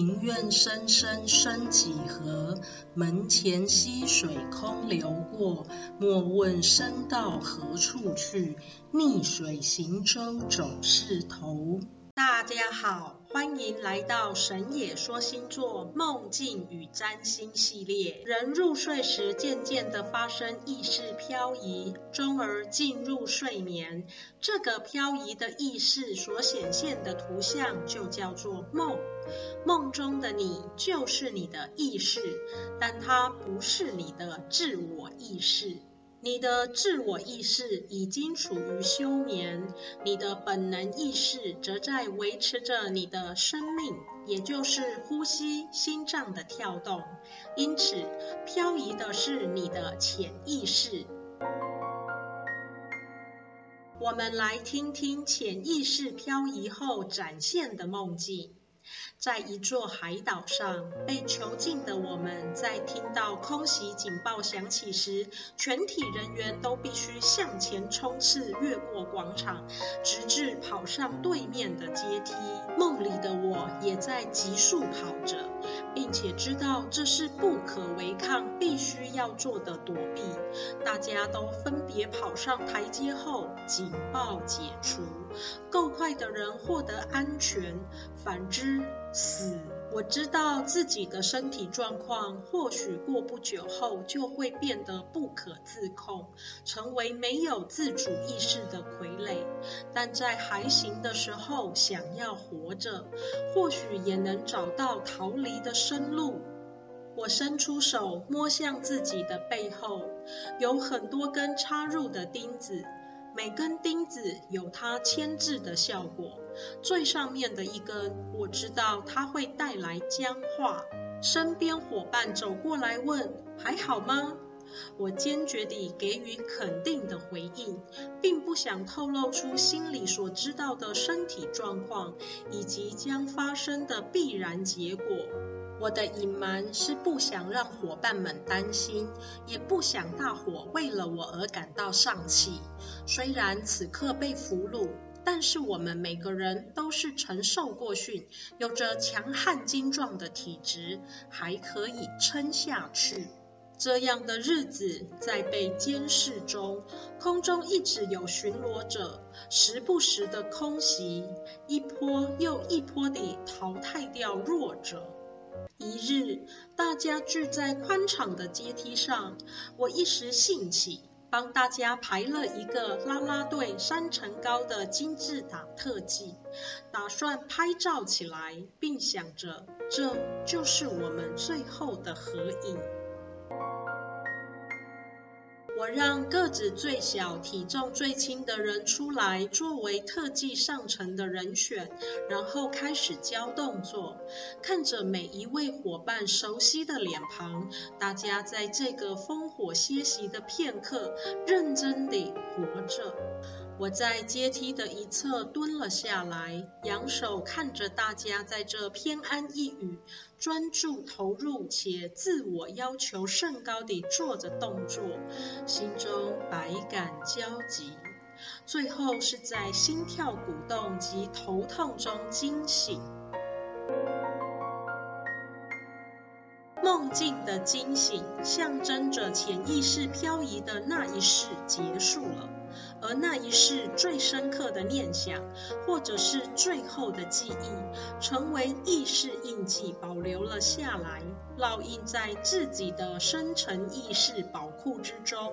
庭院深深深几何？门前溪水空流过。莫问身到何处去，逆水行舟总是头。大家好，欢迎来到神野说星座梦境与占星系列。人入睡时，渐渐地发生意识漂移，终而进入睡眠。这个漂移的意识所显现的图像，就叫做梦。梦中的你就是你的意识，但它不是你的自我意识。你的自我意识已经处于休眠，你的本能意识则在维持着你的生命，也就是呼吸、心脏的跳动。因此，漂移的是你的潜意识。我们来听听潜意识漂移后展现的梦境。在一座海岛上，被囚禁的我们，在听到空袭警报响起时，全体人员都必须向前冲刺，越过广场，直至跑上对面的阶梯。梦里的我也在急速跑着，并且知道这是不可违抗、必须要做的躲避。大家都分别跑上台阶后，警报解除，够快的人获得安全，反之。死，我知道自己的身体状况，或许过不久后就会变得不可自控，成为没有自主意识的傀儡。但在还行的时候，想要活着，或许也能找到逃离的生路。我伸出手摸向自己的背后，有很多根插入的钉子。每根钉子有它牵制的效果，最上面的一根，我知道它会带来僵化。身边伙伴走过来问：“还好吗？”我坚决地给予肯定的回应，并不想透露出心里所知道的身体状况以及将发生的必然结果。我的隐瞒是不想让伙伴们担心，也不想大伙为了我而感到丧气。虽然此刻被俘虏，但是我们每个人都是曾受过训，有着强悍精壮的体质，还可以撑下去。这样的日子在被监视中，空中一直有巡逻者，时不时的空袭，一波又一波地淘汰掉弱者。一日，大家聚在宽敞的阶梯上，我一时兴起，帮大家排了一个拉拉队三层高的金字塔特技，打算拍照起来，并想着这就是我们最后的合影。我让个子最小、体重最轻的人出来作为特技上层的人选，然后开始教动作。看着每一位伙伴熟悉的脸庞，大家在这个烽火歇息的片刻，认真地活着。我在阶梯的一侧蹲了下来，仰首看着大家在这偏安一隅、专注投入且自我要求甚高地做着动作，心中百感交集。最后是在心跳鼓动及头痛中惊醒。梦境的惊醒，象征着潜意识漂移的那一世结束了。而那一世最深刻的念想，或者是最后的记忆，成为意识印记，保留了下来，烙印在自己的深层意识宝库之中。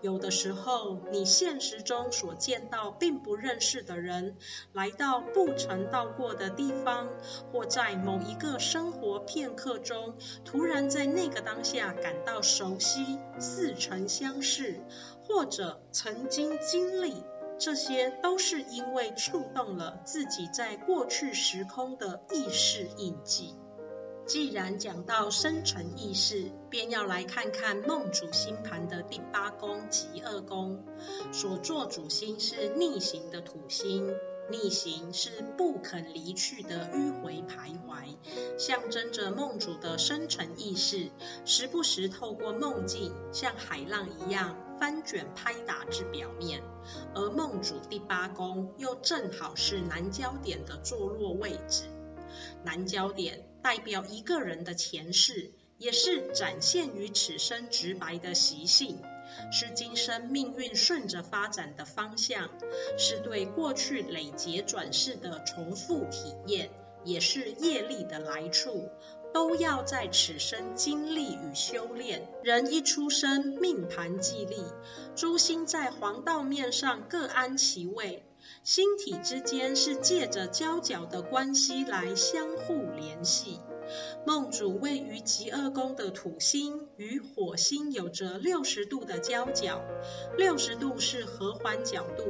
有的时候，你现实中所见到并不认识的人，来到不曾到过的地方，或在某一个生活片刻中，突然在那个当下感到熟悉，似曾相识。或者曾经经历，这些都是因为触动了自己在过去时空的意识印记。既然讲到生存意识，便要来看看梦主星盘的第八宫及二宫，所坐主星是逆行的土星。逆行是不肯离去的迂回徘徊，象征着梦主的深层意识，时不时透过梦境像海浪一样翻卷拍打至表面。而梦主第八宫又正好是南交点的坐落位置，南交点代表一个人的前世，也是展现于此生直白的习性，是今生命运顺着发展的方向，是对过去累劫转世的重复体验，也是业力的来处。都要在此生经历与修炼。人一出生，命盘既立，诸星在黄道面上各安其位，星体之间是借着交角的关系来相互联系。梦主位于疾厄宫的土星与火星有着六十度的交角，六十度是和缓角度。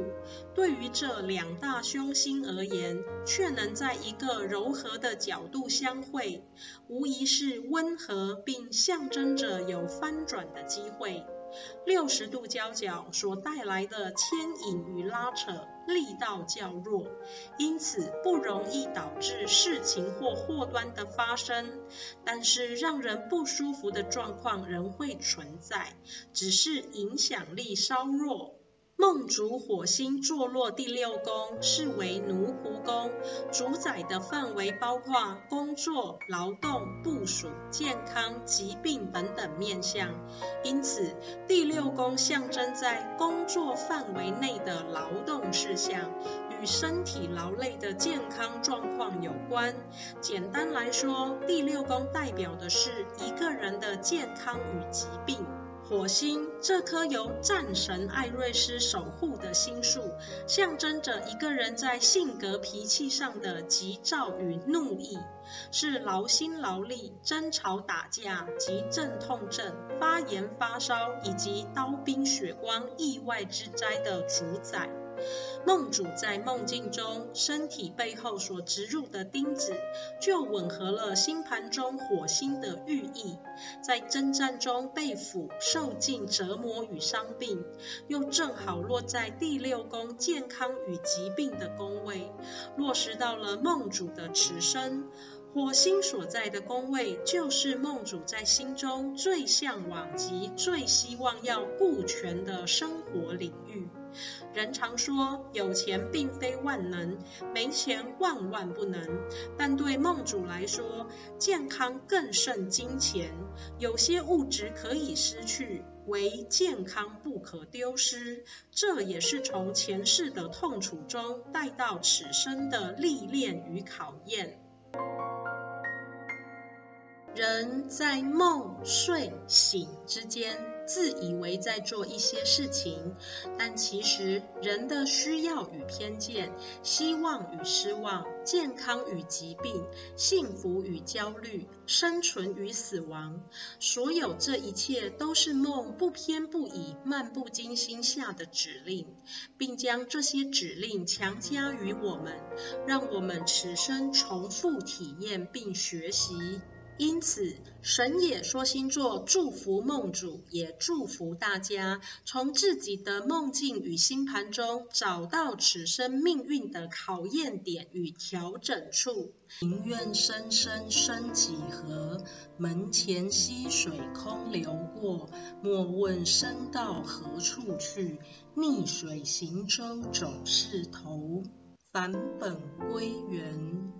对于这两大凶星而言，却能在一个柔和的角度相会，无疑是温和，并象征着有翻转的机会。六十度交角所带来的牵引与拉扯力道较弱，因此不容易导致事情或祸端的发生。但是让人不舒服的状况仍会存在，只是影响力稍弱。梦主火星坐落第六宫，是为奴仆宫，主宰的范围包括工作、劳动、部署、健康、疾病等等面向。因此，第六宫象征在工作范围内的劳动事项，与身体劳累的健康状况有关。简单来说，第六宫代表的是一个人的健康与疾病。火星这颗由战神艾瑞斯守护的星宿，象征着一个人在性格脾气上的急躁与怒意，是劳心劳力、争吵打架、及阵痛症、发炎发烧以及刀兵血光意外之灾的主宰。梦主在梦境中，身体背后所植入的钉子，就吻合了星盘中火星的寓意。在征战中被俘，受尽折磨与伤病，又正好落在第六宫健康与疾病的宫位，落实到了梦主的此生。火星所在的宫位，就是梦主在心中最向往及最希望要顾全的生活领域。人常说有钱并非万能，没钱万万不能。但对梦主来说，健康更胜金钱。有些物质可以失去，唯健康不可丢失。这也是从前世的痛楚中带到此生的历练与考验。人在梦、睡、醒之间。自以为在做一些事情，但其实人的需要与偏见、希望与失望、健康与疾病、幸福与焦虑、生存与死亡，所有这一切都是梦不偏不倚、漫不经心下的指令，并将这些指令强加于我们，让我们此生重复体验并学习。因此，神也说星座祝福梦主，也祝福大家从自己的梦境与星盘中找到此生命运的考验点与调整处。庭院深深深几何，门前溪水空流过。莫问身到何处去，逆水行舟总是头。返本归元。